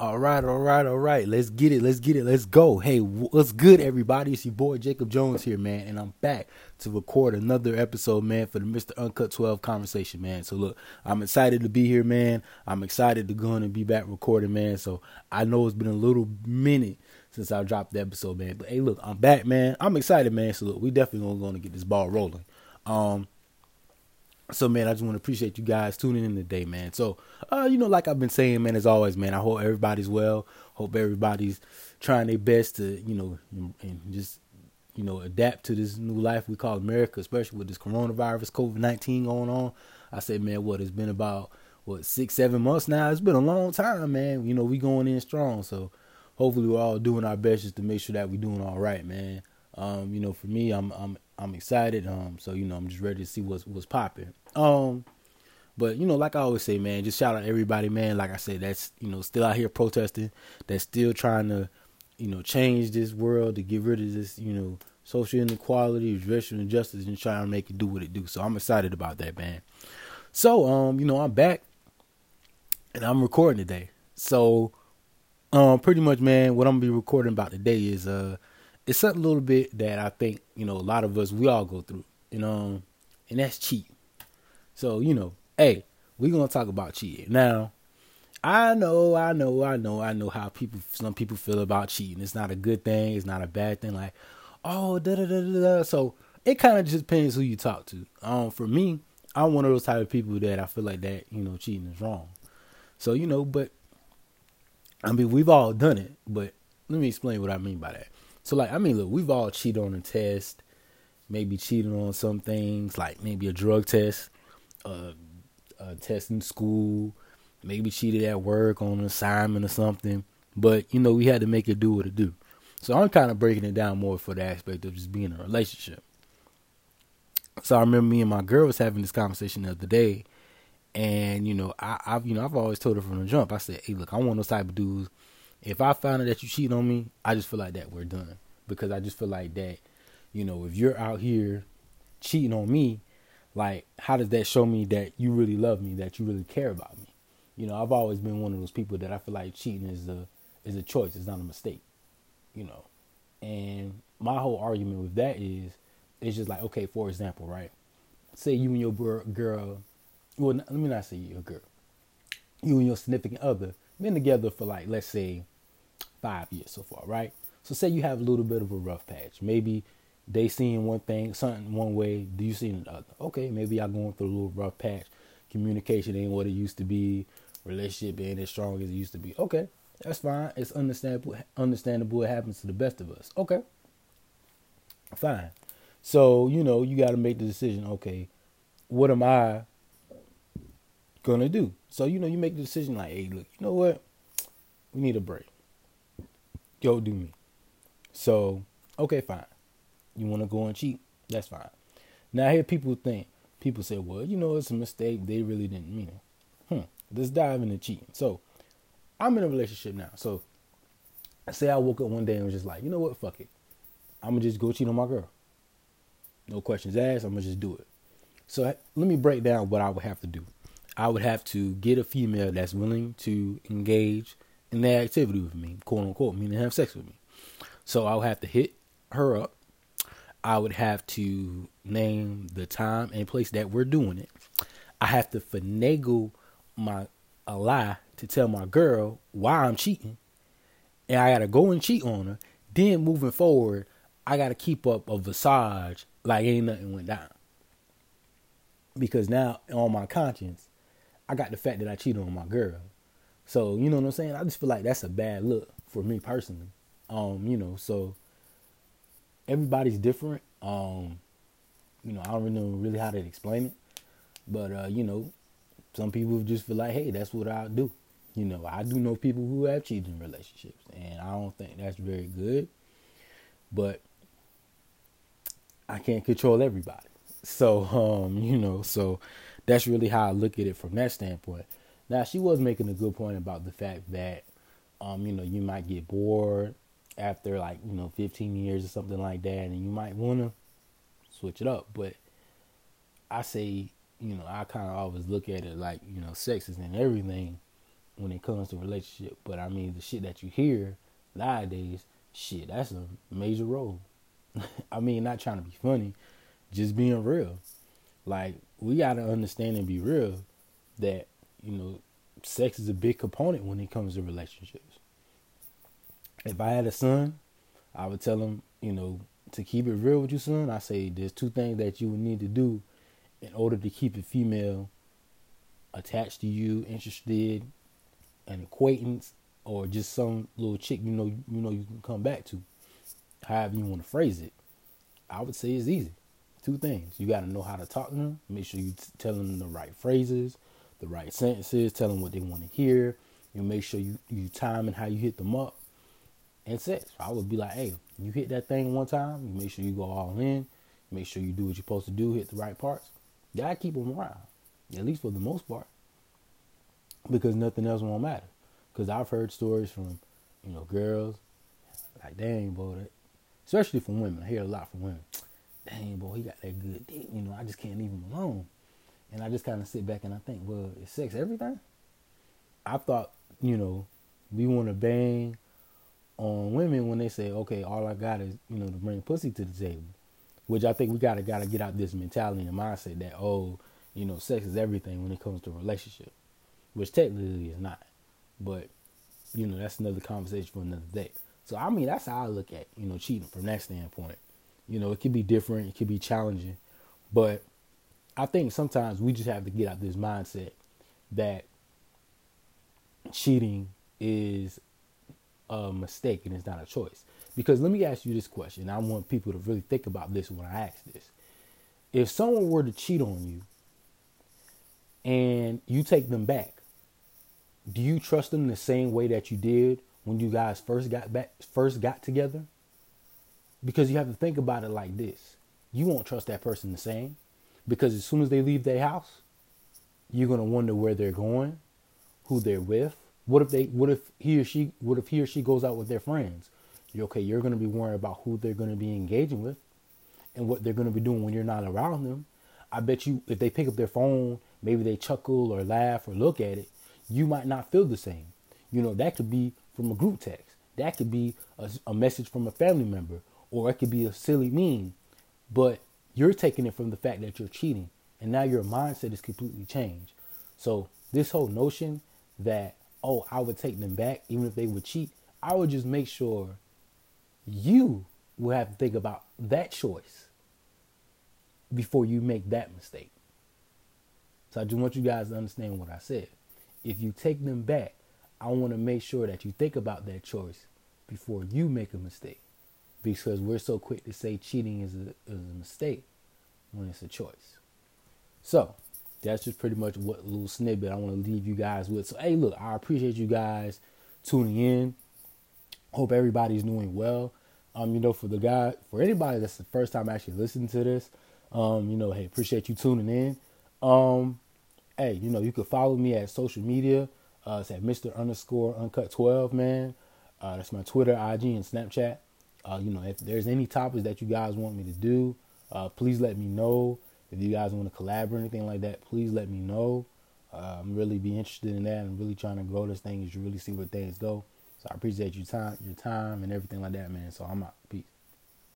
All right, all right, all right. Let's get it. Let's get it. Let's go. Hey, what's good, everybody? It's your boy Jacob Jones here, man, and I'm back to record another episode, man, for the Mr. Uncut 12 conversation, man. So look, I'm excited to be here, man. I'm excited to go and be back recording, man. So I know it's been a little minute since I dropped the episode, man. But hey, look, I'm back, man. I'm excited, man. So look, we definitely gonna get this ball rolling. Um, so man, I just want to appreciate you guys tuning in today, man. So, uh, you know, like I've been saying, man, as always, man, I hope everybody's well. Hope everybody's trying their best to, you know, and just, you know, adapt to this new life we call America, especially with this coronavirus, COVID nineteen going on. I said, man, what it's been about what six, seven months now. It's been a long time, man. You know, we going in strong. So hopefully we're all doing our best just to make sure that we're doing all right, man. Um, you know, for me, I'm I'm I'm excited. Um, so you know, I'm just ready to see what's what's popping. Um, but you know, like I always say, man, just shout out everybody, man. Like I said, that's you know still out here protesting. That's still trying to, you know, change this world to get rid of this, you know, social inequality, racial injustice, and trying to make it do what it do. So I'm excited about that, man. So um, you know, I'm back, and I'm recording today. So um, pretty much, man, what I'm gonna be recording about today is uh it's something a little bit that I think you know a lot of us we all go through, you know, and that's cheating. So you know, hey, we're gonna talk about cheating now. I know, I know, I know, I know how people, some people feel about cheating. It's not a good thing. It's not a bad thing. Like, oh, da da da da. da. So it kind of just depends who you talk to. Um, for me, I'm one of those type of people that I feel like that you know cheating is wrong. So you know, but I mean, we've all done it. But let me explain what I mean by that. So like, I mean, look, we've all cheated on a test, maybe cheated on some things, like maybe a drug test, uh, a test in school, maybe cheated at work on an assignment or something. But you know, we had to make it do what it do. So I'm kind of breaking it down more for the aspect of just being in a relationship. So I remember me and my girl was having this conversation the other day, and you know, I, I've you know I've always told her from the jump. I said, "Hey, look, one of those type of dudes if I find out that you cheat on me, I just feel like that we're done because I just feel like that, you know, if you're out here cheating on me, like how does that show me that you really love me, that you really care about me? You know, I've always been one of those people that I feel like cheating is a is a choice, it's not a mistake. You know. And my whole argument with that is it's just like, okay, for example, right? Say you and your girl, well, let me not say your girl. You and your significant other been together for like let's say five years so far, right? So say you have a little bit of a rough patch. Maybe they seeing one thing, something one way, do you see another? Okay, maybe y'all going through a little rough patch. Communication ain't what it used to be. Relationship ain't as strong as it used to be. Okay, that's fine. It's understandable. Understandable. It happens to the best of us. Okay, fine. So you know you got to make the decision. Okay, what am I gonna do? So you know, you make the decision like, hey, look, you know what? We need a break. Go do me. So, okay, fine. You want to go and cheat? That's fine. Now, I hear people think, people say, well, you know, it's a mistake. They really didn't mean it. Hmm. Let's dive into cheating. So, I'm in a relationship now. So, say I woke up one day and was just like, you know what? Fuck it. I'm going to just go cheat on my girl. No questions asked. I'm going to just do it. So, let me break down what I would have to do. I would have to get a female that's willing to engage in that activity with me, quote unquote, meaning have sex with me. So I would have to hit her up. I would have to name the time and place that we're doing it. I have to finagle my a lie to tell my girl why I'm cheating. And I gotta go and cheat on her. Then moving forward, I gotta keep up a visage like ain't nothing went down. Because now on my conscience, I got the fact that I cheated on my girl. So, you know what I'm saying? I just feel like that's a bad look for me personally. Um, you know, so everybody's different. Um, you know, I don't really know really how to explain it. But uh, you know, some people just feel like, hey, that's what I do. You know, I do know people who have cheated in relationships, and I don't think that's very good. But I can't control everybody. So, um, you know, so that's really how I look at it from that standpoint. Now she was making a good point about the fact that um, you know, you might get bored after like, you know, 15 years or something like that and you might want to switch it up, but I say, you know, I kind of always look at it like, you know, sex is in everything, when it comes to relationship. But I mean, the shit that you hear nowadays, shit, that's a major role. I mean, not trying to be funny, just being real. Like we gotta understand and be real that you know sex is a big component when it comes to relationships. If I had a son, I would tell him, you know, to keep it real with you, son. I say there's two things that you would need to do in order to keep a female attached to you, interested, an acquaintance, or just some little chick you know you know you can come back to. However you want to phrase it, I would say it's easy. Two things: you got to know how to talk to them. Make sure you tell them the right phrases, the right sentences. Tell them what they want to hear. You make sure you you time and how you hit them up. And sex, I would be like, hey, you hit that thing one time. You make sure you go all in. Make sure you do what you're supposed to do. Hit the right parts. You gotta keep them around, at least for the most part, because nothing else won't matter. Because I've heard stories from, you know, girls like, dang, boy, that, especially from women. I hear a lot from women. Dang, boy, he got that good dick. You know, I just can't leave him alone. And I just kind of sit back and I think, well, is sex everything? I thought, you know, we want to bang on women when they say, okay, all I got is, you know, to bring pussy to the table. Which I think we gotta gotta get out this mentality and mindset that, oh, you know, sex is everything when it comes to relationship. Which technically is not. But, you know, that's another conversation for another day. So I mean that's how I look at, you know, cheating from that standpoint. You know, it could be different, it could be challenging. But I think sometimes we just have to get out this mindset that cheating is a mistake and it's not a choice. Because let me ask you this question. I want people to really think about this when I ask this. If someone were to cheat on you and you take them back, do you trust them the same way that you did when you guys first got back first got together? Because you have to think about it like this. You won't trust that person the same because as soon as they leave their house, you're to wonder where they're going, who they're with, what if they? What if he or she? What if he or she goes out with their friends? You're okay. You're to be worried about who they're to be engaging with, and what they're to be doing when you're not around them. I bet you, if they pick up their phone, maybe they chuckle or laugh or look at it, you might not feel the same. You know that could be from a group text. That could be a, a message from a family member, or it could be a silly meme. But you're taking it from the fact that you're cheating, and now your mindset is completely changed. So this whole notion that oh, I would take them back even if they would cheat. I would just make sure you will have to think about that choice before you make that mistake. So I just want you guys to understand what I said. If you take them back, I want to make sure that you think about that choice before you make a mistake. Because we're so quick to say cheating is a, is a mistake when it's a choice. So, that's just pretty much what little snippet I want to leave you guys with. So, hey, look, I appreciate you guys tuning in. Hope everybody's doing well. Um, you know, for the guy, for anybody that's the first time actually listening to this, um, you know, hey, appreciate you tuning in. Um, hey, you know, you can follow me at social media. Uh, it's at Mr. Underscore Uncut 12, man. Uh, that's my Twitter, IG, and Snapchat. Uh, you know, if there's any topics that you guys want me to do, uh, please let me know. If you guys want to collab or anything like that, please let me know. Uh, I'm really be interested in that. I'm really trying to grow this thing. You really see where things go. So I appreciate your time, your time, and everything like that, man. So I'm out. Peace.